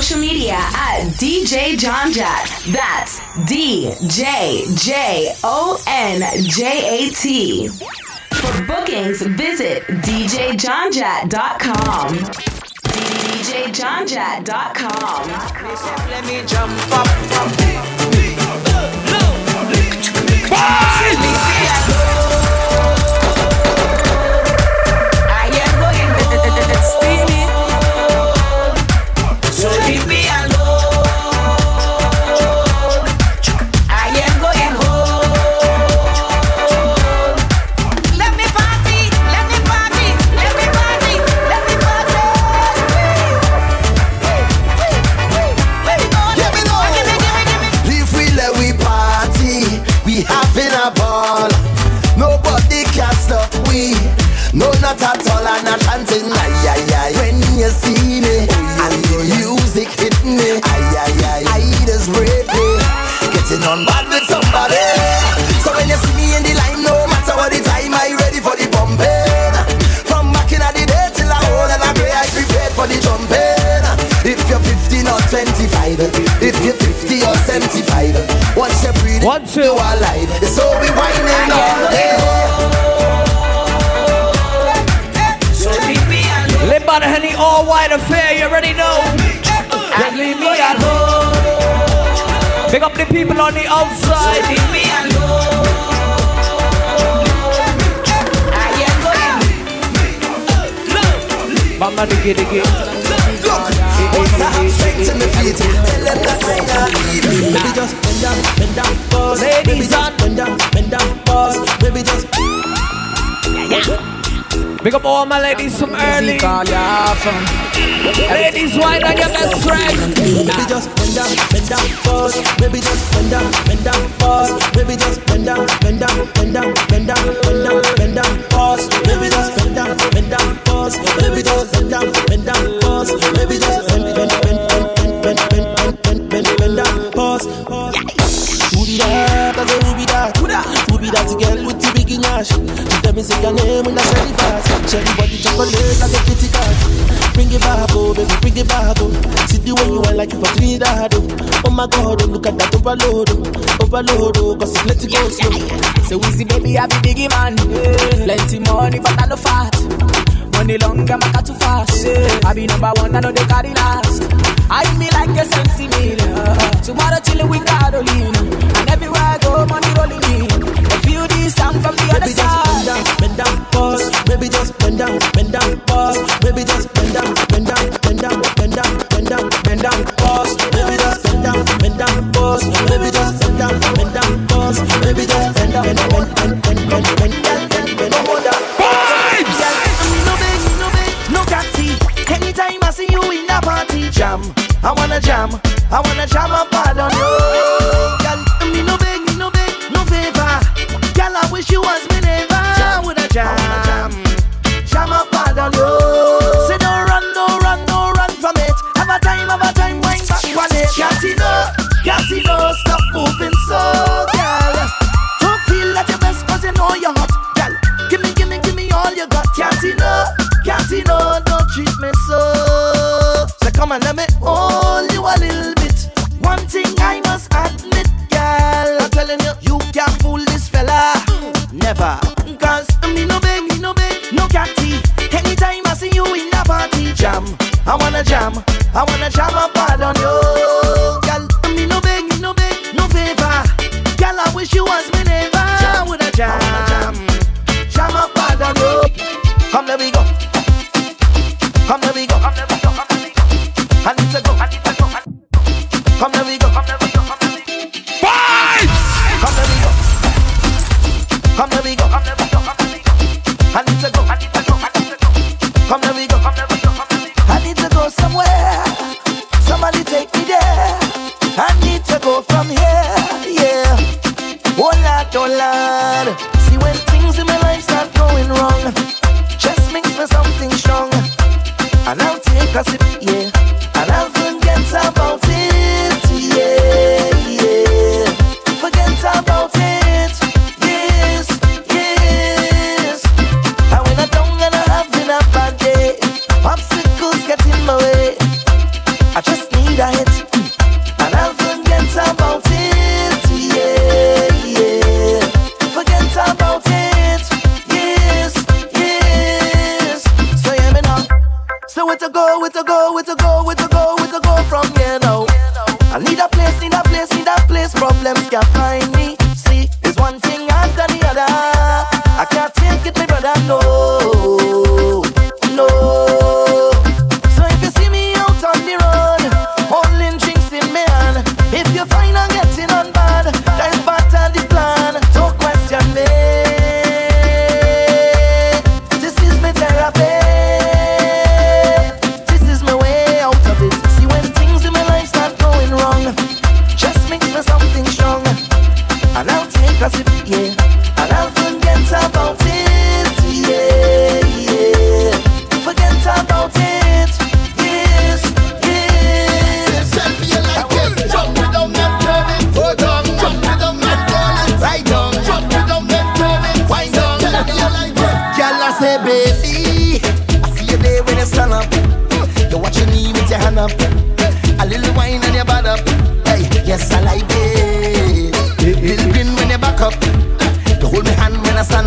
social media at DJ John Jat. That's D J J O N J A T. For bookings, visit DJJohnJat.com. DJJohnJat.com. Let me jump up. So No, not at all, and not chanting. Ay, ay, ay. When you see me, and the music hit me, ay, ay, ay. I just break me. Getting on bad with somebody. So when you see me in the line, no matter what the time, I ready for the bumping. From back in the day till I hold and I pray, I prepared for the jumping. If you're 15 or 25, if you're 50 or 75, once you breathe, One, two. you are alive. So we whining all day. Alone. Live by the honey, all white affair, you already know. And leave me alone. Pick up the people on the outside. Leave me alone. I am going. Mama diggy diggy. Look, once I have strength to my feet, tell them that not leave. Baby just bend down, bend down, pause. Baby Ladies just bend down, bend down, pause. Baby just Big up all my ladies from early. Ladies, wine on your best friend. Baby just bend down, bend down, pause. Baby just bend down, bend down, pause. Baby just bend down, bend down, bend down, bend down, bend down, bend down, pause. Baby just bend down, bend down, pause. Baby just bend down, bend down, pause. Baby just bend, bend, bend, bend, bend, bend, bend, bend, bend, bend down, pause. Who be that? I say who be that? Who be that girl with the big nash? She tell me say your name when I share the fast. The body chocolate like a kitty cat. Bring it back, oh baby, bring it back, oh. See the way you are like you for Trinidad, oh. Oh my God, oh look at that overload, oh. Overload, oh, cause it's it go slow. So we see baby I be biggie man Plenty money but I no fat Money long and I got too fast I be number one I know they carry last I me like a sensi meal. Tomorrow chillin' with Carolina. And everywhere I go, money rolling in. I feel this sound from the other side. Bend down, pause. Baby, just bend down, bend down, pause. Baby, just bend down, bend down, bend down, bend down, bend down, bend down, pause. Baby, just bend down, bend down, pause. Baby, just bend down, bend down, pause. Baby, just bend down, bend down, bend down, bend down, bend down, bend down. I wanna jam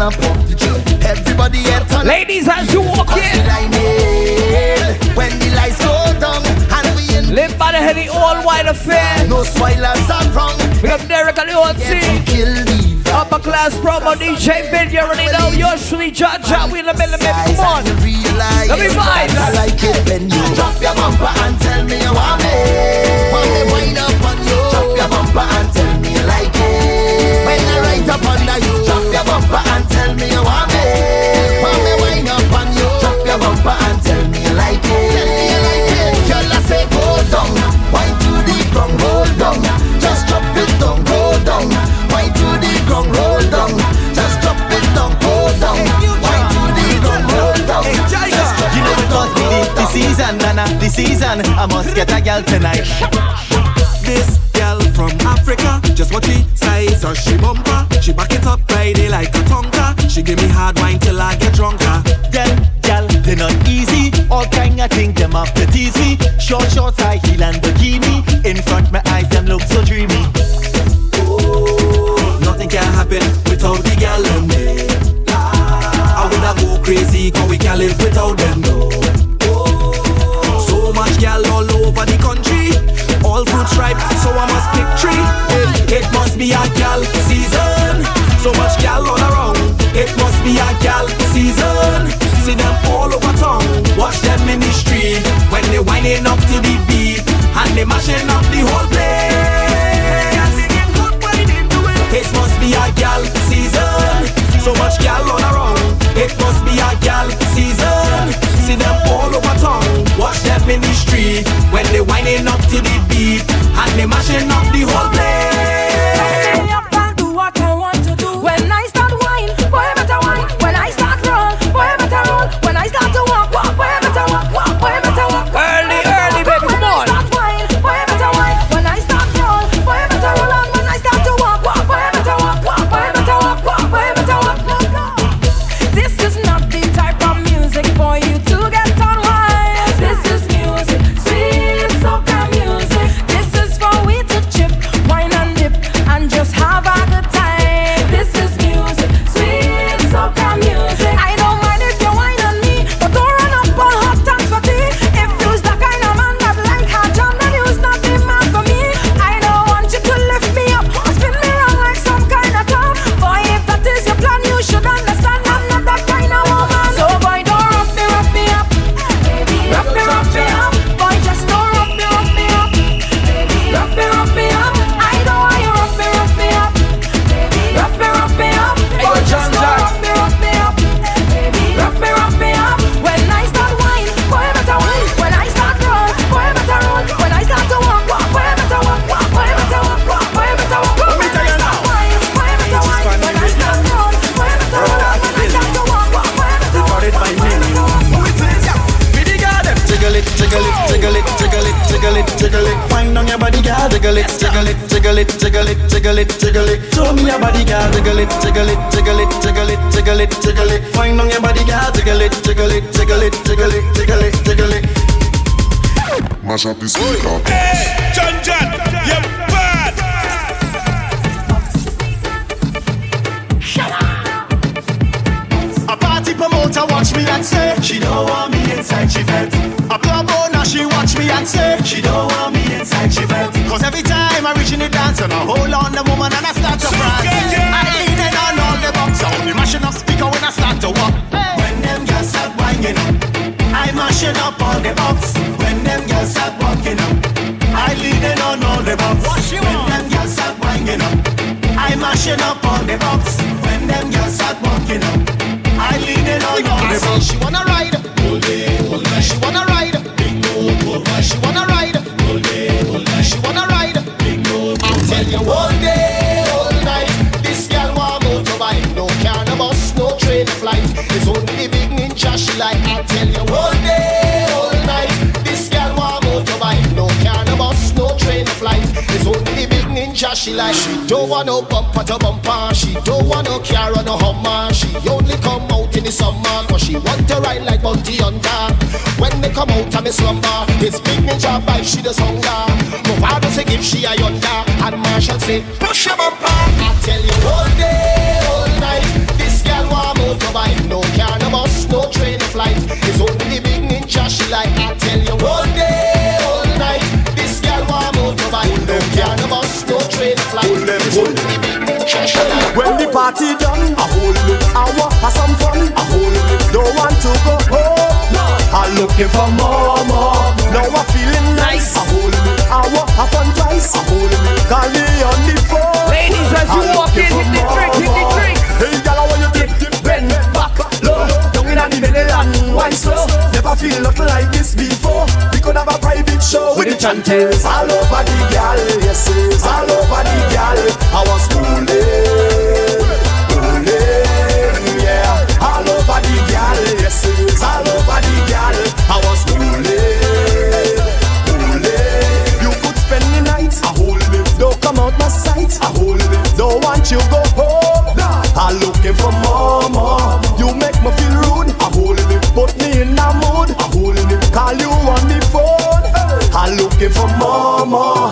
and pump the. Everybody Ladies, as you walk in. When the lights go down and we in. Live by the heavy all-white affair. No spoilers are wrong. We got Derek and Leonti. Kill Upper class promo DJ Ben, you already know. Usually, Jaja, we in the middle. Come on. Let me find. I like it when you drop your bumper and tell me you want me. Wind up on you. Drop your bumper and tell you want me. Want me up on you, your bumper and tell me you like it. Tell me you like it. Girl, I say to the ground. Just drop it down, to the ground. Just drop it down, to the ground. Just drop you know. This season, Nana, this season, I must get a girl tonight. This girl from Africa, just what she says, so she bumper, she back it up, Friday like a tongue give me hard wine till I get drunker. Them gal, they not easy. All kind of thing them have to tease me. Short shorts, high heel and the winding up to the beat. And they mashing up it, jiggle it. Show me your body, girl, jiggle it, jiggle it, jiggle it, jiggle it, jiggle it, jiggle it. Find on your body, girl, jiggle it, jiggle it, jiggle it, jiggle it, jiggle it, jiggle it. Mash up this the speaker. Hey, John John, you're bad. A party promoter watch me and say she don't want me inside. She vent. A blow now she watch me and say she don't want me inside. Cause every time I reach in the dance and I hold on the woman and I start to prance I leaning on all the box I only mashing up speaker when I start to walk. When them girls start winding up I mashing up all the box. When them girls start walking up I leaning on all the box. When them girls start winding up I mashing up all the box. When them girls start walking up I leaning on all the box. She wanna ride. She wanna ride. She wanna ride big she like She don't want no bumper to bumper. She don't want no car or no Hummer. She only come out in the summer Cause she want to ride like Bounty Hunter. When they come out of me slumber It's big ninja bike she the hunger. My father say give she a yonder And Marshall say push your bumper. I tell you all day, all night This girl want motorbike No car, no bus, no train, flight. It's only the big ninja she like. I tell you all day, party done, I hold it. I want have some fun, I hold it. Don't want to go home. I'm looking for more, more. Now I'm feeling nice. I hold it. I want have fun twice. I hold it. Call me on the phone. Ladies, as you I'm walk in, hit the drink, hit the drink. Hey, girl, I want you dip, dip, bend back low. Down in the middle and wine slow. Never feel nothing like this before. We could have a private show with the chantels all over the girl. Yes, all over the girl. I was cooling, Don't you go home. I'm looking for more, more. You make me feel rude. I hold it. Put me in a mood. I hold it. Call you on the phone. I'm looking for more, more.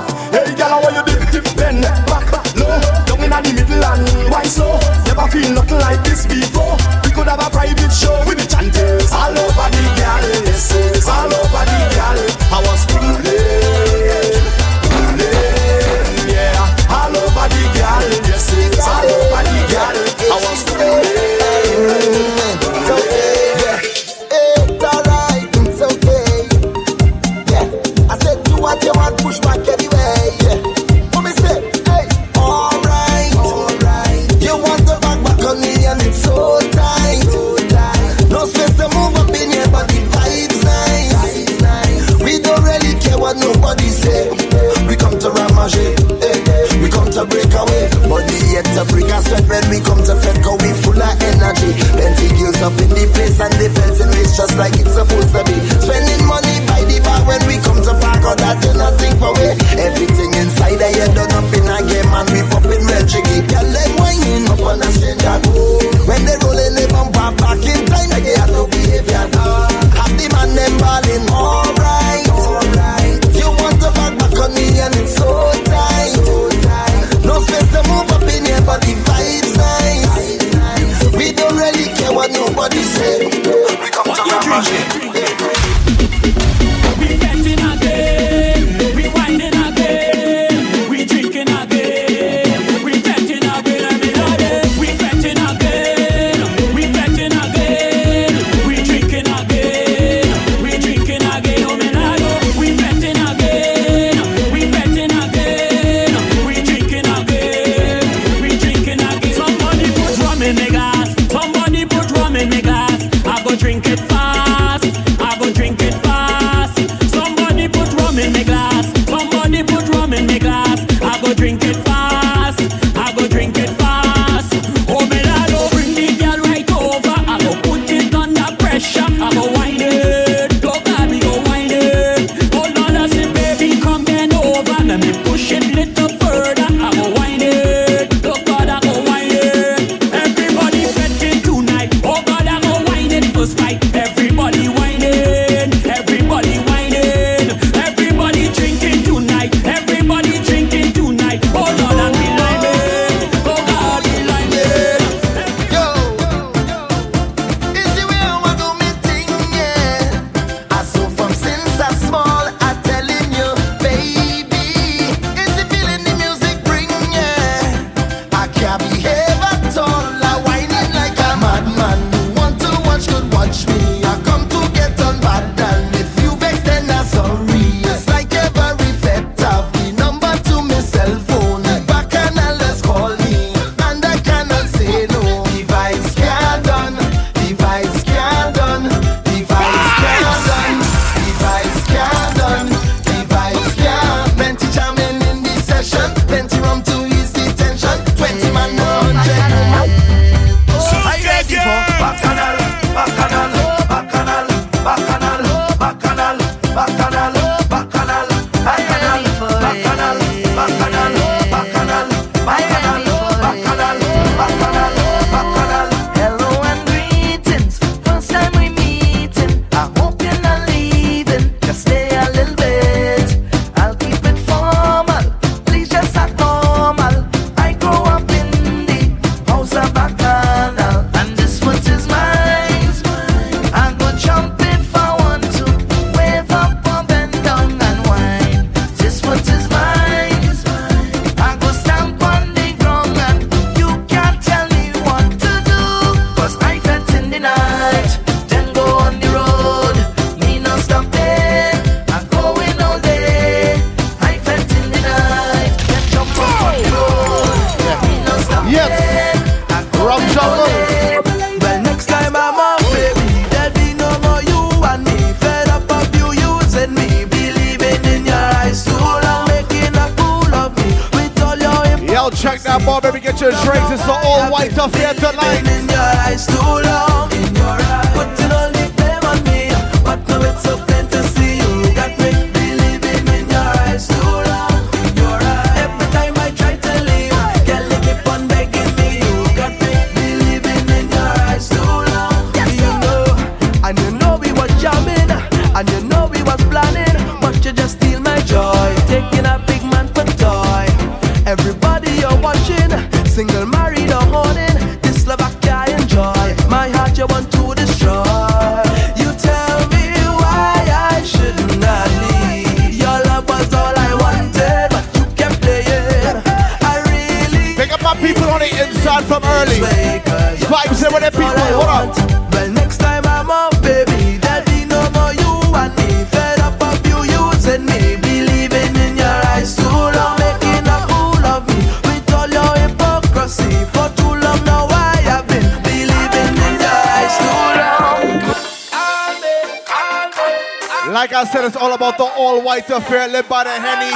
Said, it's all about the all white affair led by the Henny.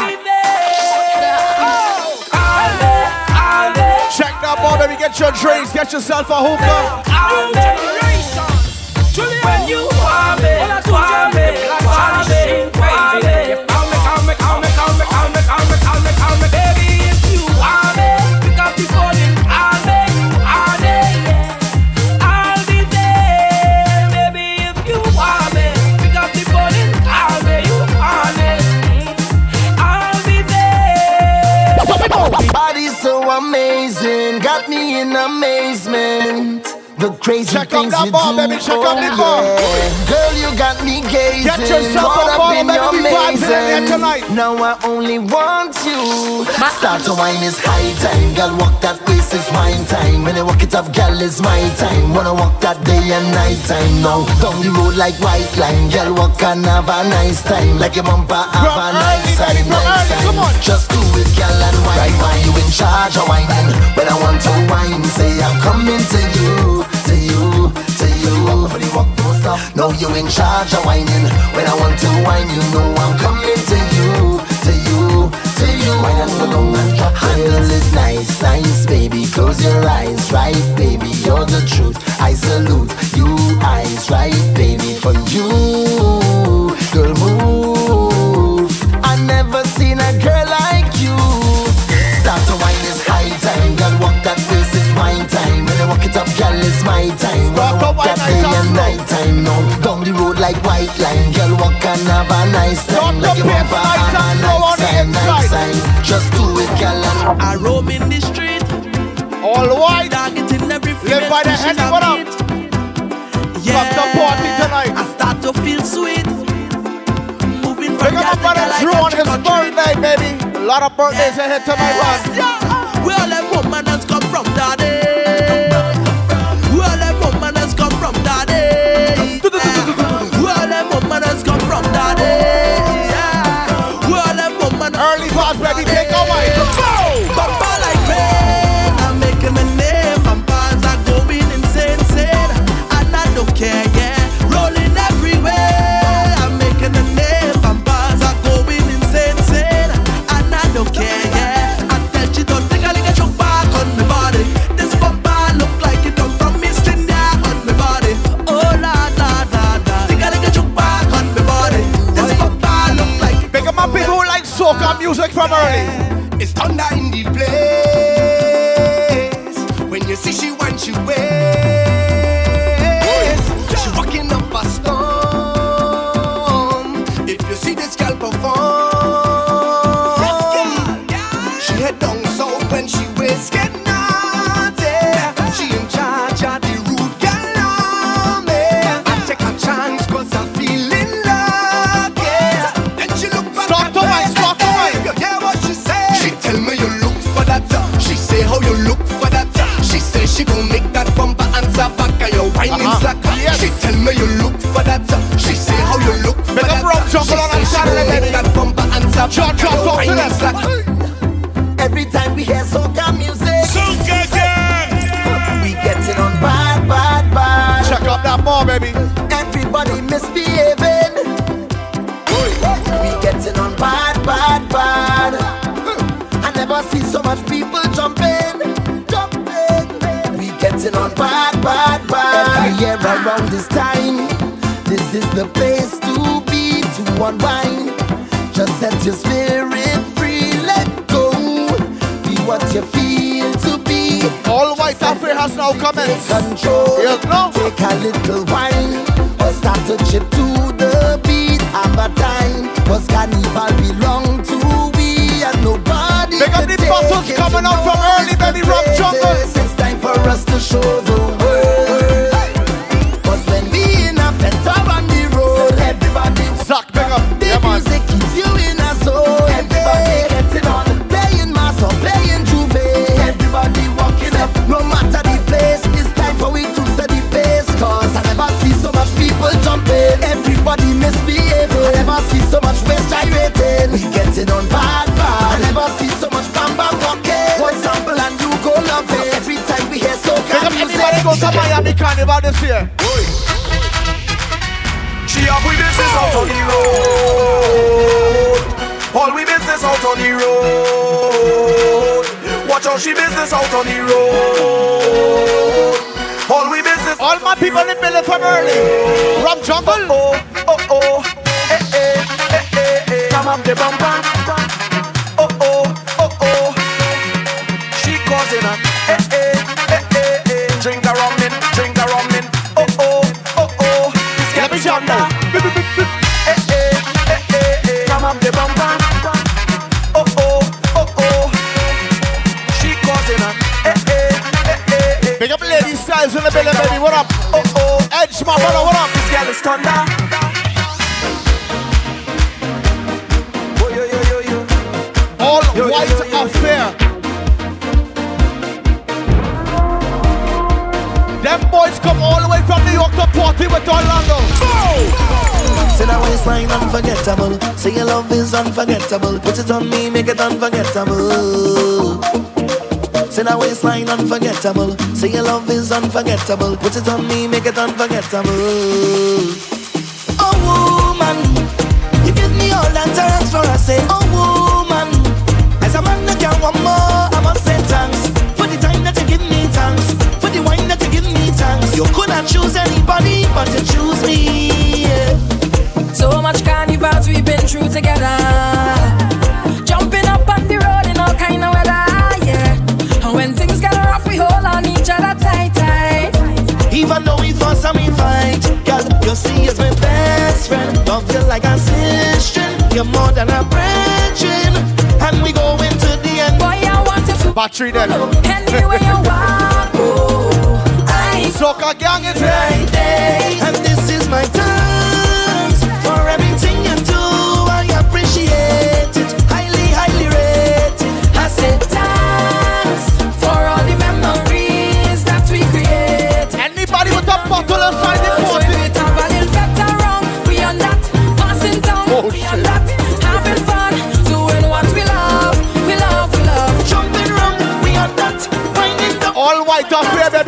Check that bar, baby. Get your drinks. Get yourself a hookah. When you want me, want me, want me, want me. Call me, call me, call me, call me, call me, call me, call me, call me, baby. If Body's so amazing, got me in amazement. The crazy Check out things that you bar, do, baby, check oh out the bar. yeah. Girl, you got me gazing, Get yourself caught a up bar, in baby, your we vibes amazing. tonight. Now I only want you. Start to wine is high time, girl. Walk that waist is wine time. When I walk it up, girl, it's my time. Wanna walk that day and night time. Now down the road like white line, girl. Walk and have a nice time, like your bumper have a nice time, nice time. Just do it, girl, and wine. Right, why you in charge of whining? When I want to wine, say I'm coming to you, walk, don't. No, you in charge of whining. When I want to wine, you know I'm coming to you, to you, to you. Wine and go down and drop. Handle it nice, nice, baby. Close your eyes, right, baby. You're the truth. I salute you, eyes, right, baby. For you, girl, move. I never seen a girl like you. Start to wine is high time, girl. Walk that face is wine time. When I walk it up, girl, it's my time. And have a nice time. Like your bumper have a nice time, nice time. Just do it, girl. and- I roam in the street, All white. targeting every Live by the female Henny, I what up? meet. Fuck the party tonight. I start to feel sweet. Moving Pick from up my brother Drew a on his trick or treat. birthday, baby. A lot of birthdays ahead tonight, man. Where all the place to be to unwind. Just set your spirit free, let go. Be what you feel to be. All white affair has now commenced. Control. Yes, no? Take a little wine or start to chip to the beat. Have a time. Cause carnival belong to we and nobody. Up can the bottles coming up from early, baby, Rob Jungle. It's time for us to show the world. Yeah, music keeps you in a zone. Everybody on. Playing mass or playing J'ouvert. Everybody walking up. No matter the place, it's time for we to set the pace. Cause I never see so much people jumping. Everybody misbehaving. I never see so much waste gyrating. We getting on bad, bad. I never see so much bam bam walking. One sample and you go love it. Every time we hear Big soca up music. anybody go to Miami Carnival this year. She have we business out on the road. All we business out on the road. Watch out, she business out on the road. All we business. All my people in building from early. Rob Jungle. Oh, oh, oh. Eh, eh, eh, eh, eh. Come up the bumper. What up? Oh, oh. Edge, my brother, what up? This girl is thunder. Oh, yo, yo, yo, yo. All Yo, white yo, yo, yo. affair. Them boys come all the way from New York to party with Orlando. Say that waistline unforgettable. Say your love is unforgettable. Put it on me, make it unforgettable. Say that waistline unforgettable. Say your love is unforgettable. Put it on me, make it unforgettable. Oh woman, you give me all that thanks for I say, oh woman. As a man that can want more, I must say thanks for the time that you give me thanks for the wine that you give me thanks. You could not choose anybody, but you choose me. yeah. So much carnivals we've been through together. See is my best friend. Love you like a sister, you're more than a brethren, and we go into the end. Boy, I want you to Battery then. anywhere you want. Oh, I Soca gang is right there,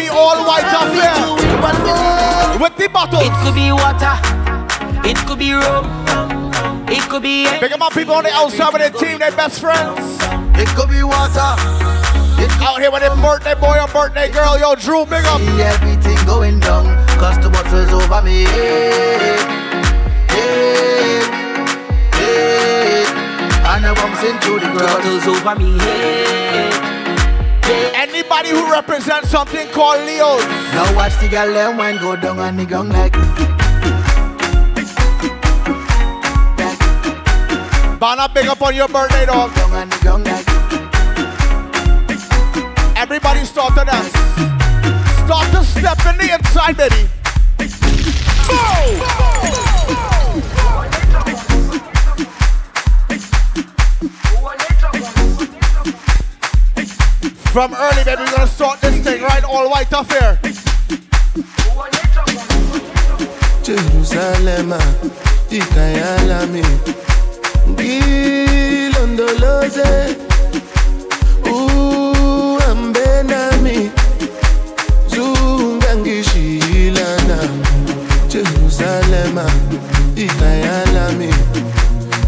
All white affair. doing what we love. With the bottles. It could be water, it could be rum, it could be Big up my people on the outside with their team, their best friends. It could be water. It Out here with their birthday boy and birthday girl. Yo, Drew, big up. see everything going down. Cause the bottles over me. Hey, hey. And I bumps into the ground. bottles over me head. Anybody who represents something called Leos. Now watch the girl them wine go down on the ground like. Banner, big up on your birthday, dog. Down on the ground like. Everybody start to dance. Start to step in the inside, baby. From early, baby, we're gonna start this thing, right? All white affair. Jerusalem, ikayalami ngilondoloze uhambe nami zungangishilana Jerusalem, ikayalami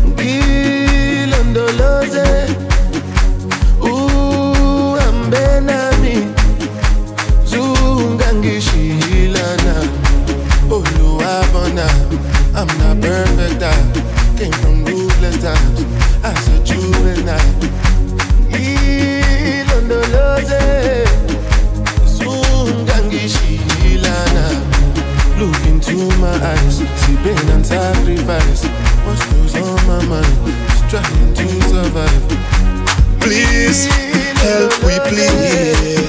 ngilondoloze eyes. See pain and sacrifice. What's goes on my mind? Just trying to survive. Please help, we please.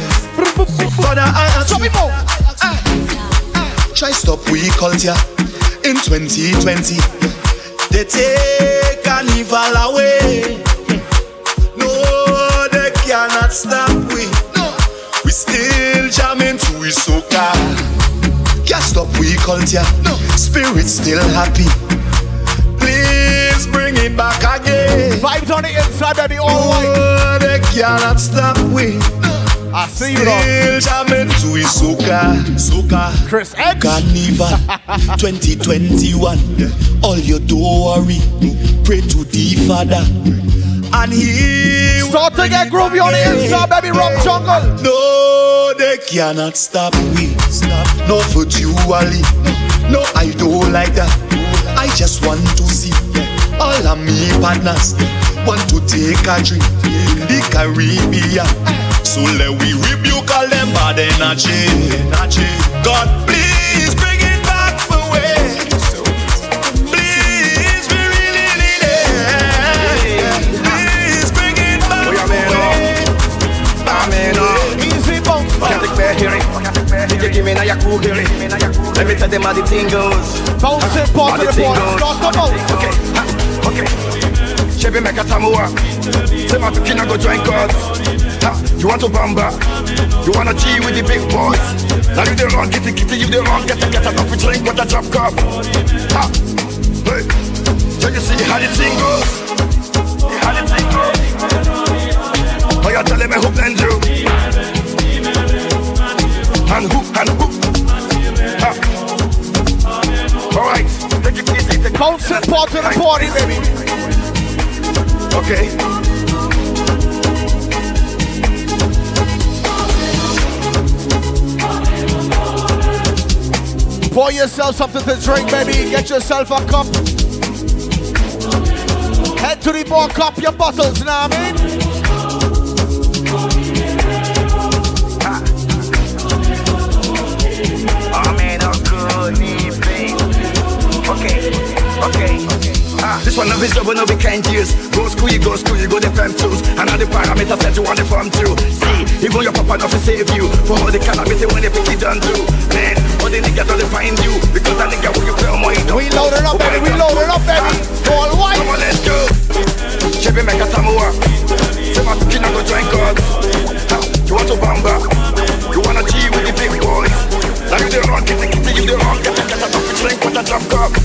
Father, I ask you. Try stop we culture in 2020. They take carnival away. No, they cannot stop we. We still jamming to we soca. Can't stop we culture. No, spirit still happy. Please bring it back again. Vibes on the inside, baby, all white. Oh, they cannot stop we. I see you, Still jamming to we soca, soca. Chris Edge. Carnival 2021. All you do worry, pray to the Father. And he will. Start to get groovy on the inside, baby, rock jungle. No, they cannot stop we. Stop. No virtually. No, I don't like that. I just want to see all of me partners want to take a drink in the Caribbean. So let we rebuke all them bad energy. God, please give me now your cool hearing. Let me tell them how the thing goes. Bounce it, How part of the board. Start the bounce. Okay, okay. Chevy make a tamua. Say my pikin I go join God. You want to bamba? You wanna G with the big boys? Now you the wrong, get the kitty, you the wrong, get the get a coffee drink with a drop cup. Ha, hey, so you see how the thing goes? How the thing goes? Oh, you telling me who blend you? And who, and who? All right, take it easy, take it, part of the party, baby. Okay. Pour yourself something to drink, baby. Get yourself a cup. Head to the bar, cup your bottles, now I mean? Okay, okay. Ah, this one of is double, no can't use. Go school, you go school, you go the fam tools. And all the parameters set you want the farm too. See, even your papa not to save you. For all the calamity when they pick it done too. Man, all the niggas don't find you. Because that nigga will you play on my We loaded up, baby. We loaded up, baby. All white. Come on, let's go. Chevy make a tamua. Say my pikin I go join God. Ah, You want to bamba? You wanna G with the big boys? Now you the wrong, get the kitty, you the wrong, get the get a coffee drink with a drop cup.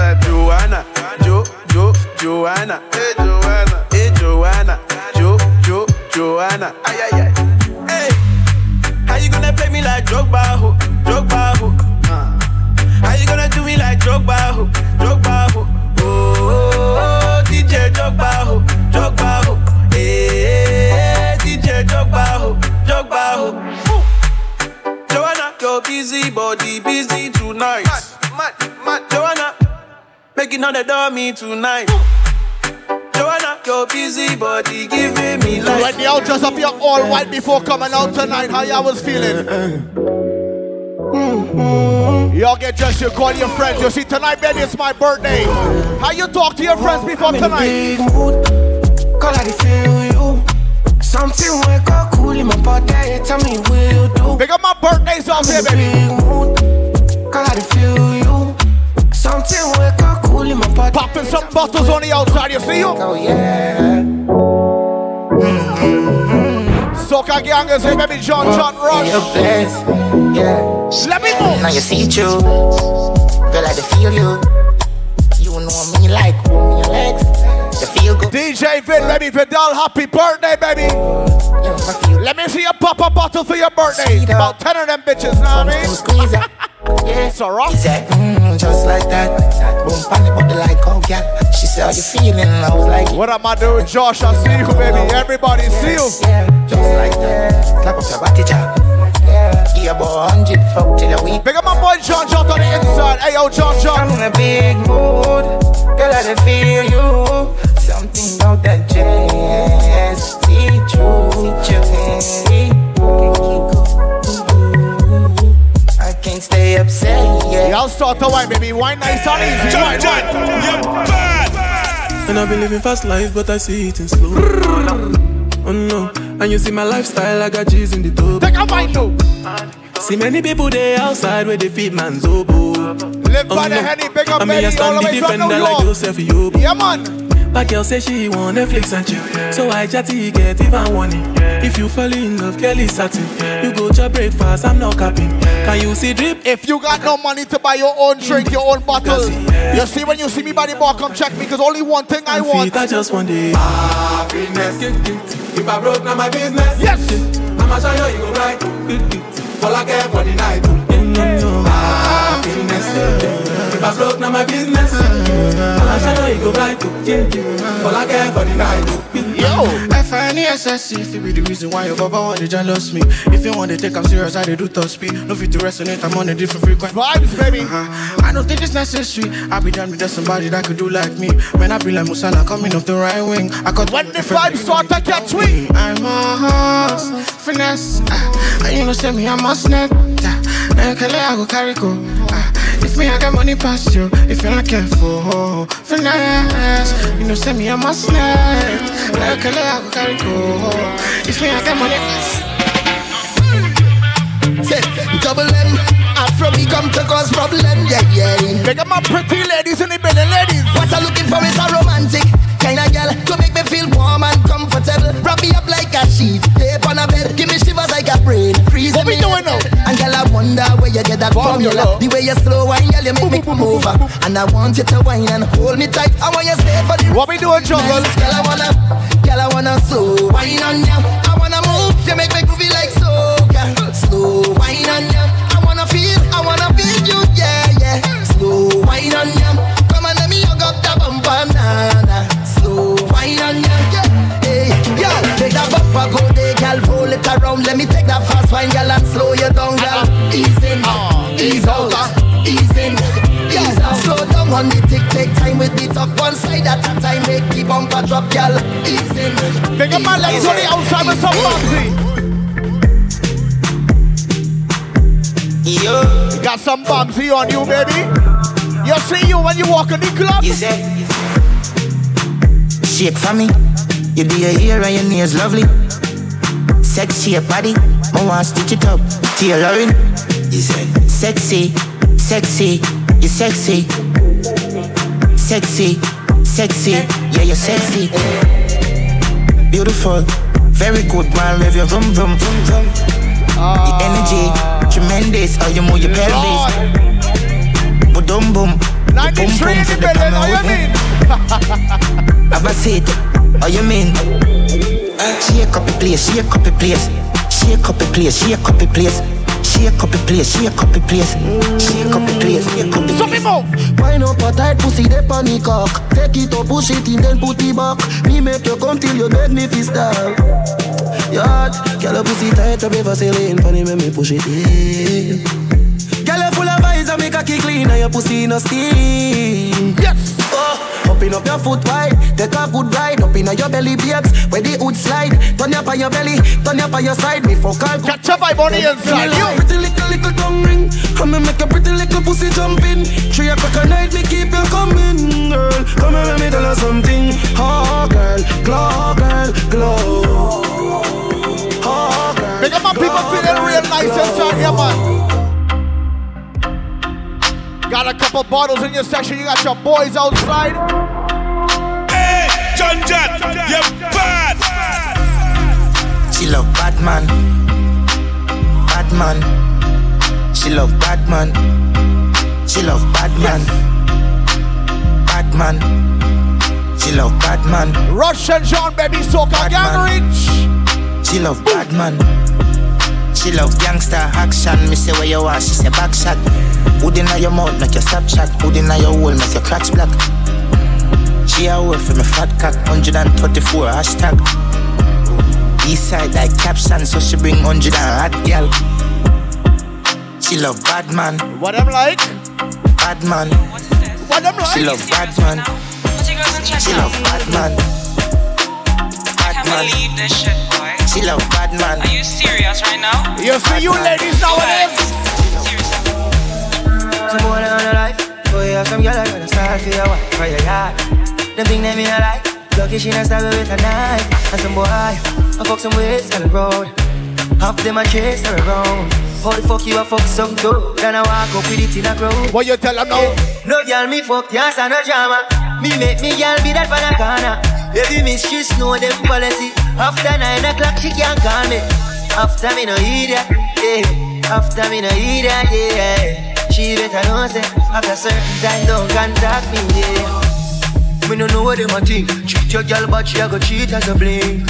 Like Joanna, Jo, Jo, Joanna. Hey Joanna, making all the dummy tonight. Joanna, your busy body giving me life. Right now, dress up your all white before coming out tonight. How y'all was feeling? Mm-hmm. Y'all get dressed, you call your friends. You see, tonight, baby, it's my birthday. How you talk to your friends before tonight? Call I feel you. Something wake up cool in my body. Tell me will you do? Big up my birthdays off here, baby. Call I feel you. Something wake up cool my body. Popping some bottles on the outside, you see you? Oh yeah. Soca gangers, hey baby John John Rush. Yeah. Let me go. Now you see you, girl. I feel you. You know me like me your legs. You feel good. DJ Vin, baby Vidal, happy birthday, baby. Let me see you pop a bottle for your birthday. About 10 of them bitches, know what I mean? Yeah. So rough. He said, mm, just like that. Boom, pan it, body like, oh, yeah. She said, how you feeling? I was like, What am I doing, Josh? I see you, baby. Everybody see you. yeah, just like that. Slap up your body. Yeah, you about 100 fuck till a week. Big up my boy John John on the inside. Hey, yo, John John. I'm in a big mood. Girl, I feel you. Y'all start to wine, baby. Wine nice and easy. John Wine, John, wine. you're bad. And I've been living fast life, but I see it in slow. Oh no, and you see my lifestyle, I got G's in the top. Take a mind though. See many people there outside where they feed man's oboe. Live by oh, the Henny, big up I mean, I baby, all stand the the way from defender New like York. Joseph Yobo. Yeah, man. But girl say she want Netflix and chill. So I chatty get even one If you fall in love, girl is satin. You go to breakfast, I'm not capping. Can you see drip? If you got no money to buy your own drink, your own bottle, you see when you see me by the bar, come check me, cause only one thing I want. I just want the happiness. If I broke, now my business. Yes. I'ma show you, you go right. All I care for the night. Happiness. If I broke, now my business. I'ma show you, you go right. All I care for the night. Yo. F-I-N-E-S-S-E If it be the reason why your baba want to jealous me. If you want to take I'm serious, I dey do top speed. No fit to resonate, I'm on a different frequency. Vibes, baby. Uh-huh. I don't think it's necessary. I be done with somebody that could do like me. Man, I be like Musala coming off the right wing. I got When the vibes start to catch me I'm a horse, finesse. Uh, And you know say me, I'm a snap uh, Now you I go carry go. Uh, If me, I got money past you If you're not careful, finesse You know say me, I'm a snap Now you I go carry go If me, I got money past Say, double M. Afro me come to cause problem, yeah, yeah. Big up my pretty ladies in the building, ladies. What I'm looking for is a romantic kind of girl to make me feel warm and comfortable. Wrap me up like a sheet, tape on a bed, give me shivers like a brain, freeze What we me. doing now? And girl, I wonder where you get that formula. The way you slow wine, girl, you make me move over. And I want you to wine and hold me tight. I want you stay for the What we doing, jungle? Girl, I wanna, girl, I wanna slow wine on ya. I wanna move, you make me groovy like so. Yeah. Slow wine on ya. I wanna feel, I wanna feel you, yeah, yeah. Slow wine on ya. Around. Let me take that fast wine, girl, and slow you down, girl. Ease in, ease out, ease in, ease out. Slow down on the tick, take time with the top one side at a time. Make the bumper drop, girl. Ease in. Big up my legs on the outside with some bouncy. Yo, Got some bouncy on you, baby. You see you when you walk in the club. you say Shake for me You do your hair and your nails lovely Sexy your body I want stitch it up. Tailoring You say Sexy, sexy, you sexy. Sexy, sexy, yeah you're sexy. Beautiful, very good man, rev your vroom vroom vroom vroom. The energy, tremendous, how you move your pelvis. Boom boom boom 93 in the building, how you mean? Have a seat, how you mean? Shake up the place, shake up the place Shake up the place, shake up the place Shake up the place, shake up the place Shake up the place, shake up the place. Wine up a tight pussy, they panic cock. Take it up, push it in, then put it back. Me make you come till you beg me fi stop. Yacht, girl a pussy tight up, ever sailing. Funny when me push it in. Girl you full of vibes, and make a kick clean, and your pussy no steam. Yes. Open up your foot wide, take a good ride. Up inna your belly, babes, where the hood slide. Turn up on your belly, turn up on your side. Me fuck her. Catch vibe on the inside. You pretty little little tongue ring. Come and make a pretty little pussy jumping. Three o'clock at night, me keep you coming, girl. Come and let me tell you something. Oh, girl, glow, girl, glow. Oh, girl. Make up my people feeling real nice inside here, man. Got a couple bottles in your section. You got your boys outside. Hey, John John, you bad. She love bad man. Bad man. She love Batman. She love bad man. Bad man. She love Batman. Russian John, baby, soca gang rich. She love bad man. She love gangster action. Me say where you are, she say back shot. Hood inna your mouth, make your stop shot. Hood inna your hole, make your crotch black. She a word for me fat cock. 134 hashtag. East side like caption, so she bring 100 and hot girl. She love bad man. What I'm like? Bad man. What I'm like? She love bad man. She love bad man. Bad man. She love bad man. Are you serious right now? You see you ladies nowadays. Some boy on the life. Boy, have some girl I gotta start for your wife, for your yard. Them thing them in a life. Lucky she not stab her with a knife. And some boy, I fuck some ways on the road. Half them a chase her around. How the fuck you a fuck some too? Then I walk up with it in a crowd. What you tell them now? No girl me fuck, yes and no drama. Me make me girl be that for the corner. Every miss she know them policy. After nine o'clock she can't call me. After me no hear ya, yeah. After me no hear ya, yeah. She better know say after certain time don't contact me, yeah. Me no know what them a think. Cheat your girl but she a go cheat as a blink.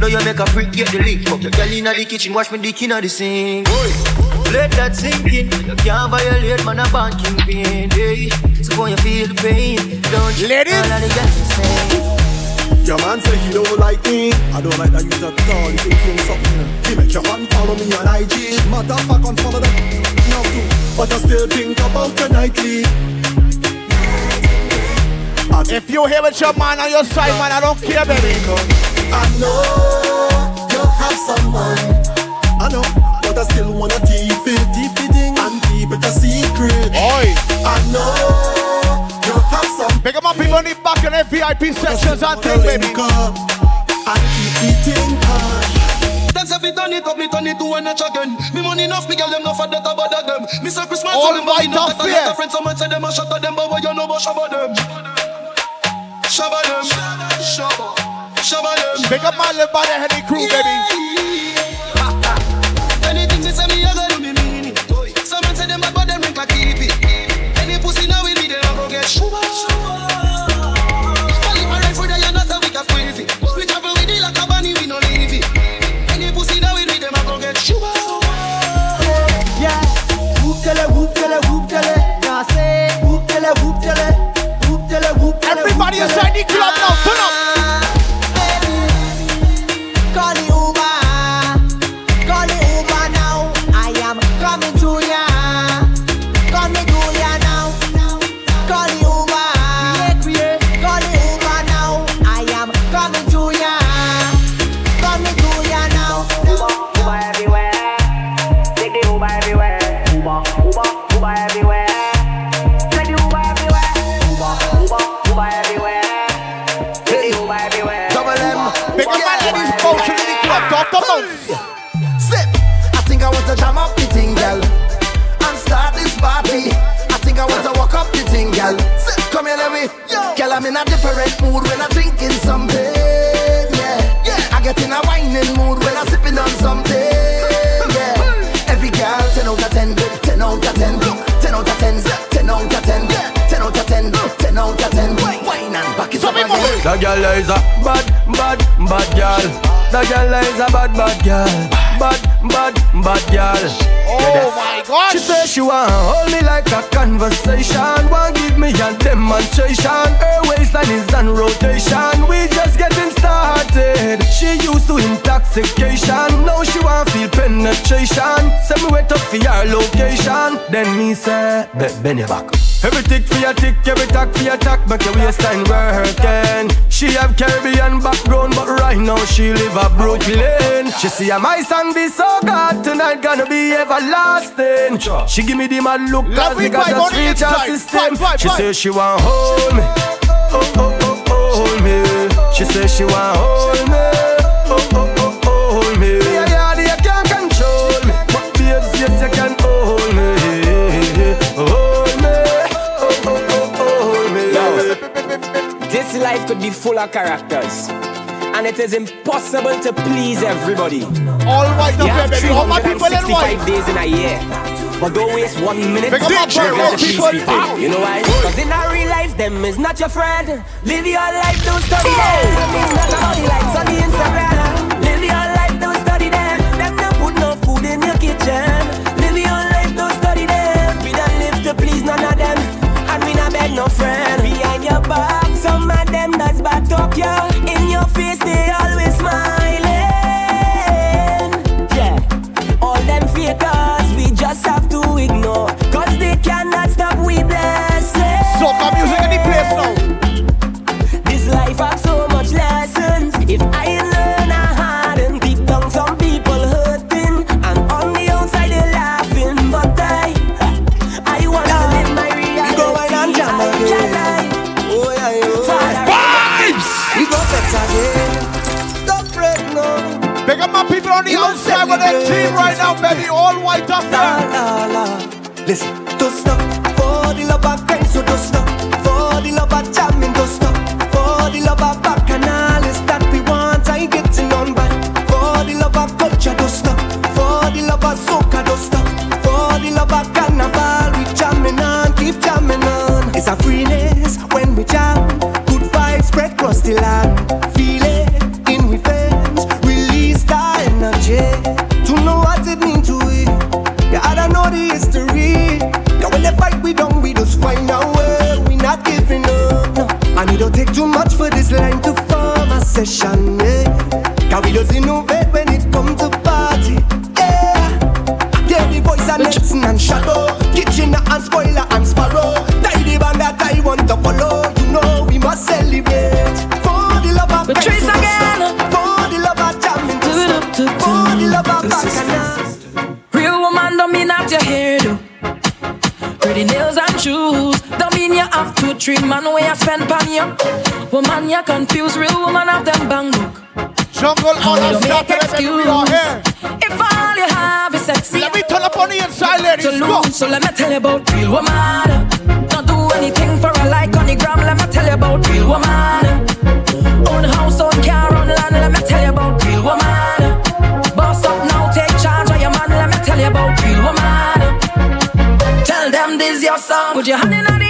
Now you make a freak get the link. Fuck your girl inna the kitchen, wash me dick inna the sink. Boy. Let that sink in. You can't violate man a band kingpin. Hey, so when you feel the pain, don't you Ladies. all of the girls same. Your man say he don't like me. I don't like that you at all. You think you something. He make your man follow me on IG. Matter of fact, unfollow them. Now too. But I still think about the nightly. If you here with your man on your side, man, I don't care, baby. I know you have someone. I know, but I still wanna keep it, keep it in and keep it a secret. Oi. I know have some. Pick up my people in the back in the VIP sections and thing, baby. And keep it in hush. Them say fi turn it up, me turn it to a notch again. Me money enough, me girl them no for that about them. Me say Christmas All so them buy right no off that a here. lot of friends. Someone say them a shot at them, but what you know about shabba them? Shabba them, shabba, shabba them. Pick up my little body heady crew, baby. Anything they say me, I gotta me mean it. Someone say them a bad them drink like keep. Any pussy now with me, they don't go get shuba. Say, whoop tele, whoop tele, whoop tele, whoop tele. Everybody inside the club now, turn up. In the club, talk to bounce. Sip. I think I want to jam up the thing, girl, and start this party. I think I want to walk up the thing, girl. Sip. Come here, let me. Girl, I'm in a different mood when I'm drinking something. Yeah, yeah. I get in a whining mood it up again. That girl is a bad, bad, bad girl. That girl is a bad, bad girl. Bad, bad, bad girl. Oh my God. She say she want hold me like a conversation. Want give me a demonstration. Her waistline is on rotation. We just getting started. She used to intoxication. Now she want feel penetration. Say me wait up for her location. Then me say, "Be- bend your back. Every tick for your tick, every tack for your tack, make your waistline working. She have Caribbean background, but right now she live a Brooklyn. She see a my song be so good tonight, gonna be everlasting. She give me the mad look, cause it, got vibe a on the inside. system. She say she want hold me, oh oh oh oh hold me. She say she want hold me, oh oh life could be full of characters. And it is impossible to please everybody. All white You up here. All my people in white. days in a year. But don't waste one minute Pick up, to please People. people. You know why? Cause in our real life, them is not your friend. Live your life, don't study them. It's not about the likes on the Instagram. Live your life, don't study them. Them don't put no food in your kitchen. Live your life, don't study them. We don't live to please none of them. And we not beg no friend. Behind your back, them you. In your face, they always smiling. antes Woman you confused, real woman have them bang book. Jungle on Don't a make Saturday, baby. We are here. If all you have is sexy, Let me turn up on the inside, ladies. to lose, so let me tell you about real woman. Don't do anything for a like on the gram. Let me tell you about real woman. Own house, own car, own land. Let me tell you about real woman. Boss up now, take charge of your man. Let me tell you about real woman. Tell them this your song. Put your hand in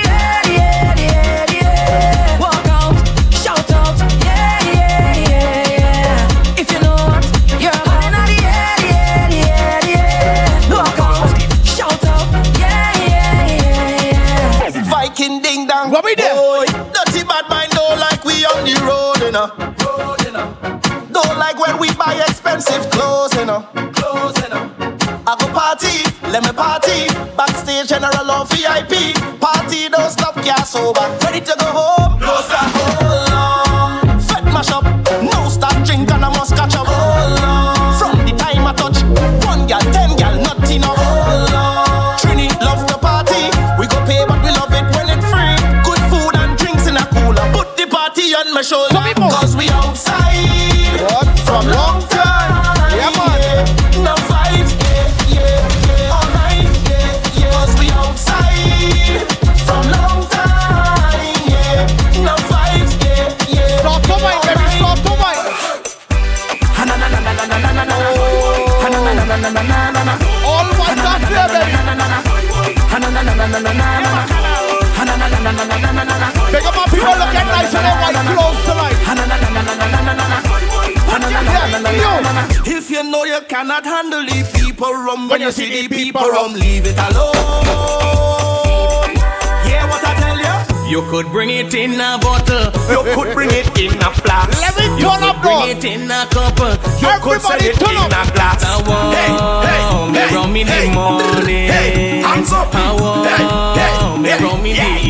let me party. Backstage general on VIP. Party don't stop, yeah, sober. Ready to go home? people rum, leave it alone. Hear what I tell you? You could bring it in a bottle. You could bring it in a flask. Let me you turn up, bro. Bring it in a cup. You Everybody could turn it up. in a glass. Hey, hey, hey, rum in hey, the morning. Hey, hands up. Wow, hey, hey, hey, rum in yeah, the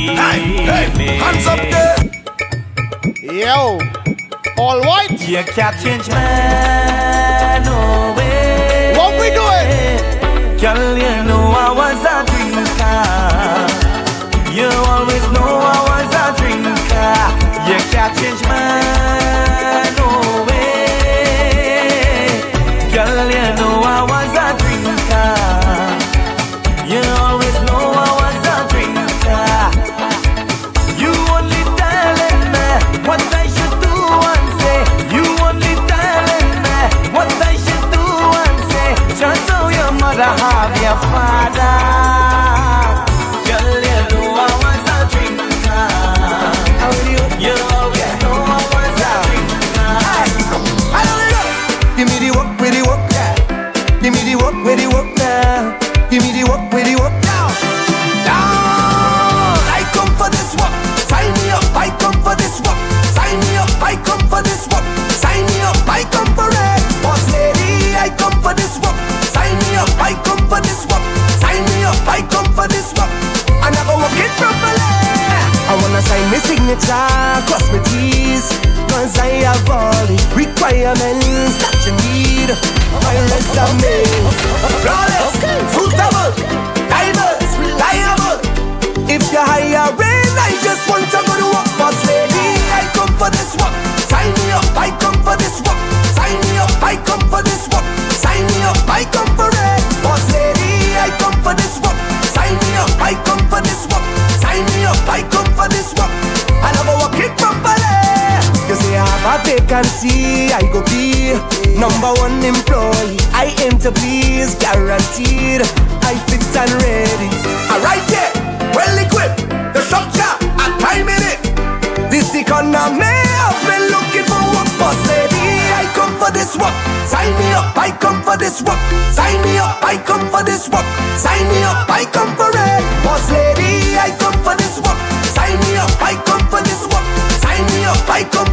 evening. Hands up there. Yo, all white. You can't change. guaranteed. I fit and ready. Alright, yeah, well equipped. The structure, a time in it. This economy, I've been looking for work for steady. I come for this work. Sign me up, I come for this work. Sign me up, I come for this work. Sign me up, I come for it. Boss lady, I come for this work. Sign me up, I come for this work. Sign me up, I come